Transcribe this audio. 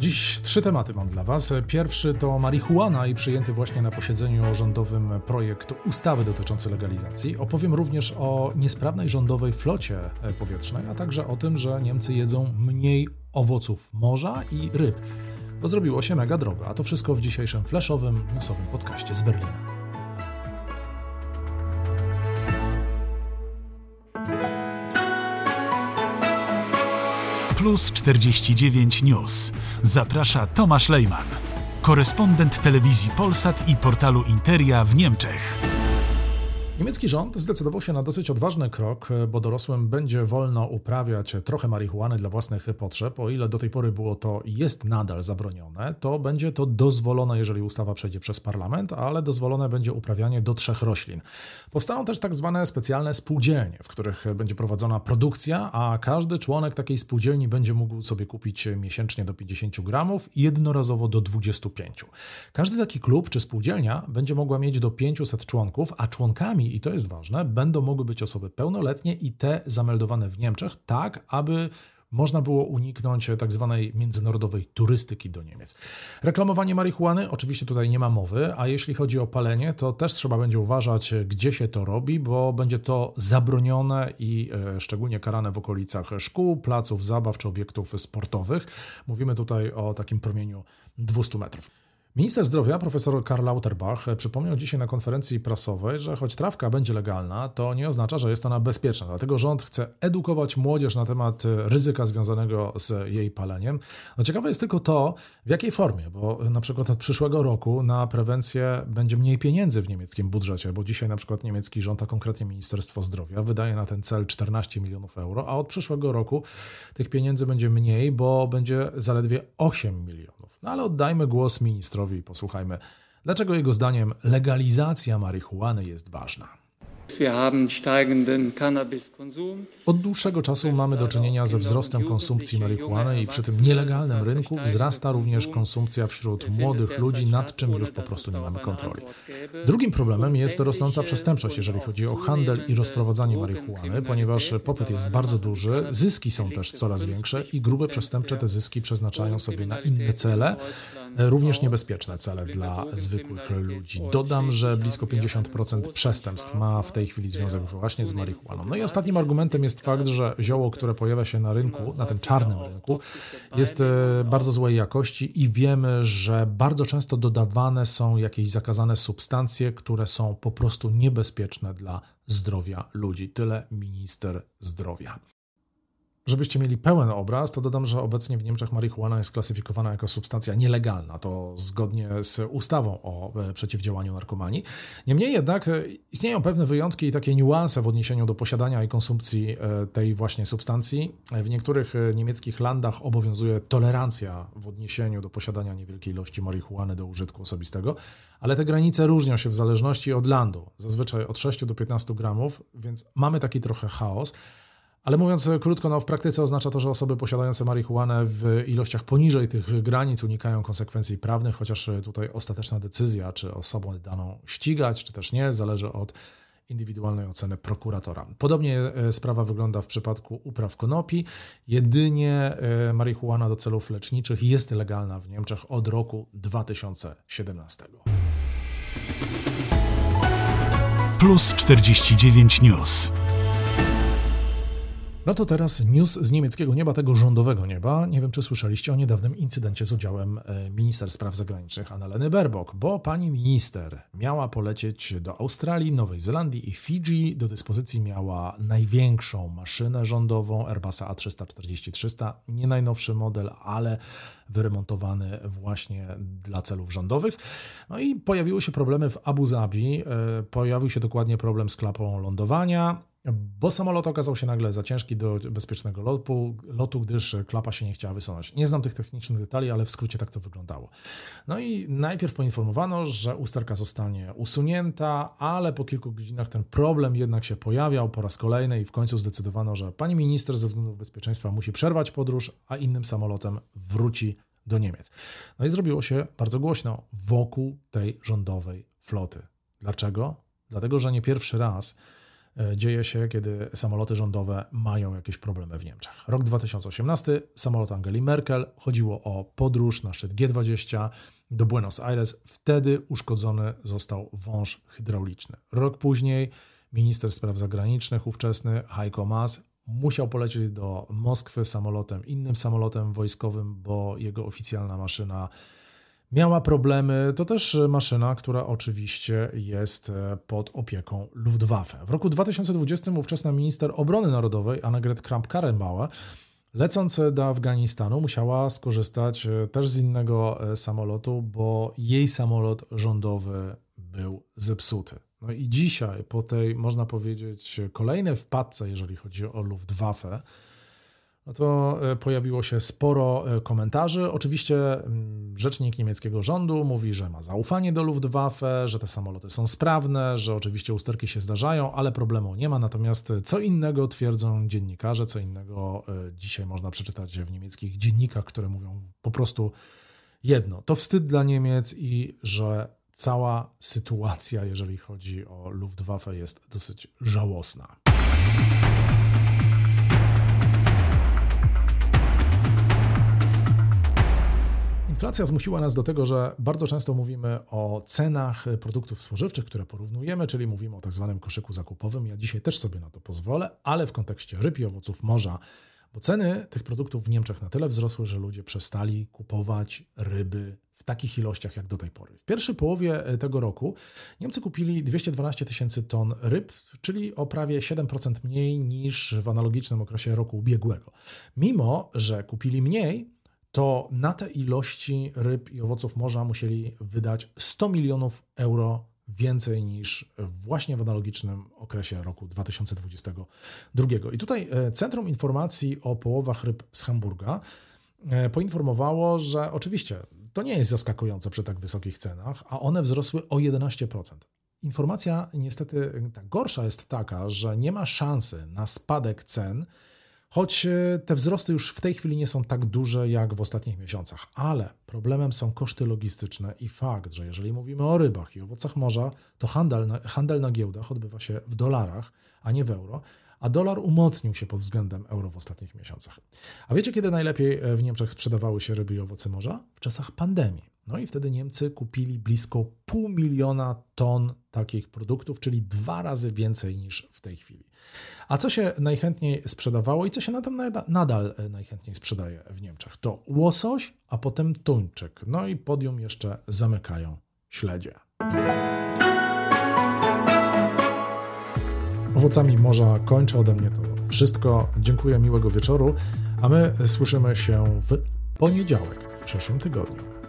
Dziś trzy tematy mam dla Was. Pierwszy to marihuana i przyjęty właśnie na posiedzeniu rządowym projekt ustawy dotyczący legalizacji. Opowiem również o niesprawnej rządowej flocie powietrznej, a także o tym, że Niemcy jedzą mniej owoców morza i ryb, bo zrobiło się mega drogo. A to wszystko w dzisiejszym flashowym, newsowym podcaście z Berlina. Plus 49 News. Zaprasza Tomasz Lejman, korespondent telewizji Polsat i portalu Interia w Niemczech. Niemiecki rząd zdecydował się na dosyć odważny krok, bo dorosłym będzie wolno uprawiać trochę marihuany dla własnych potrzeb. O ile do tej pory było to jest nadal zabronione, to będzie to dozwolone, jeżeli ustawa przejdzie przez parlament, ale dozwolone będzie uprawianie do trzech roślin. Powstaną też tak zwane specjalne spółdzielnie, w których będzie prowadzona produkcja, a każdy członek takiej spółdzielni będzie mógł sobie kupić miesięcznie do 50 gramów jednorazowo do 25. Każdy taki klub czy spółdzielnia będzie mogła mieć do 500 członków, a członkami i to jest ważne, będą mogły być osoby pełnoletnie i te zameldowane w Niemczech, tak aby można było uniknąć tak zwanej międzynarodowej turystyki do Niemiec. Reklamowanie marihuany, oczywiście tutaj nie ma mowy, a jeśli chodzi o palenie, to też trzeba będzie uważać, gdzie się to robi, bo będzie to zabronione i e, szczególnie karane w okolicach szkół, placów zabaw czy obiektów sportowych. Mówimy tutaj o takim promieniu 200 metrów. Minister zdrowia, profesor Karl Lauterbach, przypomniał dzisiaj na konferencji prasowej, że choć trawka będzie legalna, to nie oznacza, że jest ona bezpieczna. Dlatego rząd chce edukować młodzież na temat ryzyka związanego z jej paleniem. No ciekawe jest tylko to, w jakiej formie, bo na przykład od przyszłego roku na prewencję będzie mniej pieniędzy w niemieckim budżecie, bo dzisiaj na przykład niemiecki rząd, a konkretnie Ministerstwo Zdrowia, wydaje na ten cel 14 milionów euro, a od przyszłego roku tych pieniędzy będzie mniej, bo będzie zaledwie 8 milionów. No ale oddajmy głos ministrowi i posłuchajmy, dlaczego jego zdaniem legalizacja marihuany jest ważna. Od dłuższego czasu mamy do czynienia ze wzrostem konsumpcji marihuany i przy tym nielegalnym rynku wzrasta również konsumpcja wśród młodych ludzi, nad czym już po prostu nie mamy kontroli. Drugim problemem jest rosnąca przestępczość, jeżeli chodzi o handel i rozprowadzanie marihuany, ponieważ popyt jest bardzo duży, zyski są też coraz większe i grube przestępcze te zyski przeznaczają sobie na inne cele, również niebezpieczne cele dla zwykłych ludzi. Dodam, że blisko 50% przestępstw ma w tej chwili związek właśnie z marihuaną. No i ostatnim argumentem jest fakt, że zioło, które pojawia się na rynku, na tym czarnym rynku, jest e, bardzo złej jakości i wiemy, że bardzo często dodawane są jakieś zakazane substancje, które są po prostu niebezpieczne dla zdrowia ludzi. Tyle minister zdrowia. Żebyście mieli pełen obraz, to dodam, że obecnie w Niemczech marihuana jest klasyfikowana jako substancja nielegalna, to zgodnie z ustawą o e, przeciwdziałaniu narkomanii. Niemniej jednak e, istnieją pewne wyjątki i takie niuanse w odniesieniu do posiadania i konsumpcji e, tej właśnie substancji. W niektórych niemieckich landach obowiązuje tolerancja w odniesieniu do posiadania niewielkiej ilości marihuany do użytku osobistego, ale te granice różnią się w zależności od landu, zazwyczaj od 6 do 15 gramów, więc mamy taki trochę chaos. Ale mówiąc krótko, no w praktyce oznacza to, że osoby posiadające marihuanę w ilościach poniżej tych granic unikają konsekwencji prawnych, chociaż tutaj ostateczna decyzja, czy osobę daną ścigać, czy też nie, zależy od indywidualnej oceny prokuratora. Podobnie e, sprawa wygląda w przypadku upraw konopi. Jedynie e, marihuana do celów leczniczych jest legalna w Niemczech od roku 2017. Plus 49 News. No to teraz news z niemieckiego nieba, tego rządowego nieba. Nie wiem, czy słyszeliście o niedawnym incydencie z udziałem e, minister spraw zagranicznych Annaleny Baerbock, bo pani minister miała polecieć do Australii, Nowej Zelandii i Fidżi. Do dyspozycji miała największą maszynę rządową Airbusa A340-300, nie najnowszy model, ale wyremontowany właśnie dla celów rządowych. No i pojawiły się problemy w Abu Zabi, e, pojawił się dokładnie problem z klapą lądowania bo samolot okazał się nagle za ciężki do bezpiecznego lotu, lotu, gdyż klapa się nie chciała wysunąć. Nie znam tych technicznych detali, ale w skrócie tak to wyglądało. No i najpierw poinformowano, że usterka zostanie usunięta, ale po kilku godzinach ten problem jednak się pojawiał po raz kolejny i w końcu zdecydowano, że pani minister ze względów bezpieczeństwa musi przerwać podróż, a innym samolotem wróci do Niemiec. No i zrobiło się bardzo głośno wokół tej rządowej floty. Dlaczego? Dlatego, że nie pierwszy raz dzieje się, kiedy samoloty rządowe mają jakieś problemy w Niemczech. Rok 2018, samolot Angeli Merkel, chodziło o podróż na szczyt G20 do Buenos Aires. Wtedy uszkodzony został wąż hydrauliczny. Rok później minister spraw zagranicznych ówczesny Heiko Maas musiał polecieć do Moskwy samolotem, innym samolotem wojskowym, bo jego oficjalna maszyna miała problemy. To też maszyna, która oczywiście jest e, pod opieką Luftwaffe. W roku 2020 ówczesna minister obrony narodowej Annegret Kramp-Karrenbauer lecąc do Afganistanu musiała skorzystać e, też z innego e, samolotu, bo jej samolot rządowy był zepsuty. No i dzisiaj, po tej, można powiedzieć, kolejnej wpadce, jeżeli chodzi o Luftwaffe, no to e, pojawiło się sporo e, komentarzy. Oczywiście mm, rzecznik niemieckiego rządu mówi, że ma zaufanie do Luftwaffe, że te samoloty są sprawne, że oczywiście usterki się zdarzają, ale problemu nie ma. Natomiast co innego twierdzą dziennikarze, co innego e, dzisiaj można przeczytać w niemieckich dziennikach, które mówią po prostu jedno. To wstyd dla Niemiec i że cała sytuacja, jeżeli chodzi o Luftwaffe, jest dosyć żałosna. Inflacja zmusiła nas do tego, że bardzo często mówimy o cenach produktów spożywczych, które porównujemy, czyli mówimy o tak zwanym koszyku zakupowym. Ja dzisiaj też sobie na to pozwolę, ale w kontekście ryb i owoców morza, bo ceny tych produktów w Niemczech na tyle wzrosły, że ludzie przestali kupować ryby w takich ilościach jak do tej pory. W pierwszej połowie e, tego roku Niemcy kupili 212 tysięcy ton ryb, czyli o prawie 7% mniej niż w analogicznym okresie roku ubiegłego. Mimo, że kupili mniej, to na te ilości ryb i owoców morza musieli wydać 100 milionów euro więcej niż właśnie w analogicznym okresie roku 2022. I tutaj e, Centrum Informacji o Połowach Ryb z Hamburga e, poinformowało, że oczywiście to nie jest zaskakujące przy tak wysokich cenach, a one wzrosły o 11%. Informacja niestety ta gorsza jest taka, że nie ma szansy na spadek cen, choć e, te wzrosty już w tej chwili nie są tak duże jak w ostatnich miesiącach, ale problemem są koszty logistyczne i fakt, że jeżeli mówimy o rybach i owocach morza, to handel na, handel na giełdach odbywa się w dolarach, a nie w euro, a dolar umocnił się pod względem euro w ostatnich miesiącach. A wiecie, kiedy najlepiej e, w Niemczech sprzedawały się ryby i owoce morza? W czasach pandemii. No i wtedy Niemcy kupili blisko pół miliona ton takich produktów, czyli dwa razy więcej niż w tej chwili. A co się najchętniej sprzedawało i co się nadal e, najchętniej sprzedaje w Niemczech? To łosoś, a potem tuńczyk. No i podium jeszcze zamykają śledzie. Owocami morza kończę ode mnie to wszystko. Dziękuję, miłego wieczoru, a my słyszymy się w poniedziałek w przyszłym tygodniu.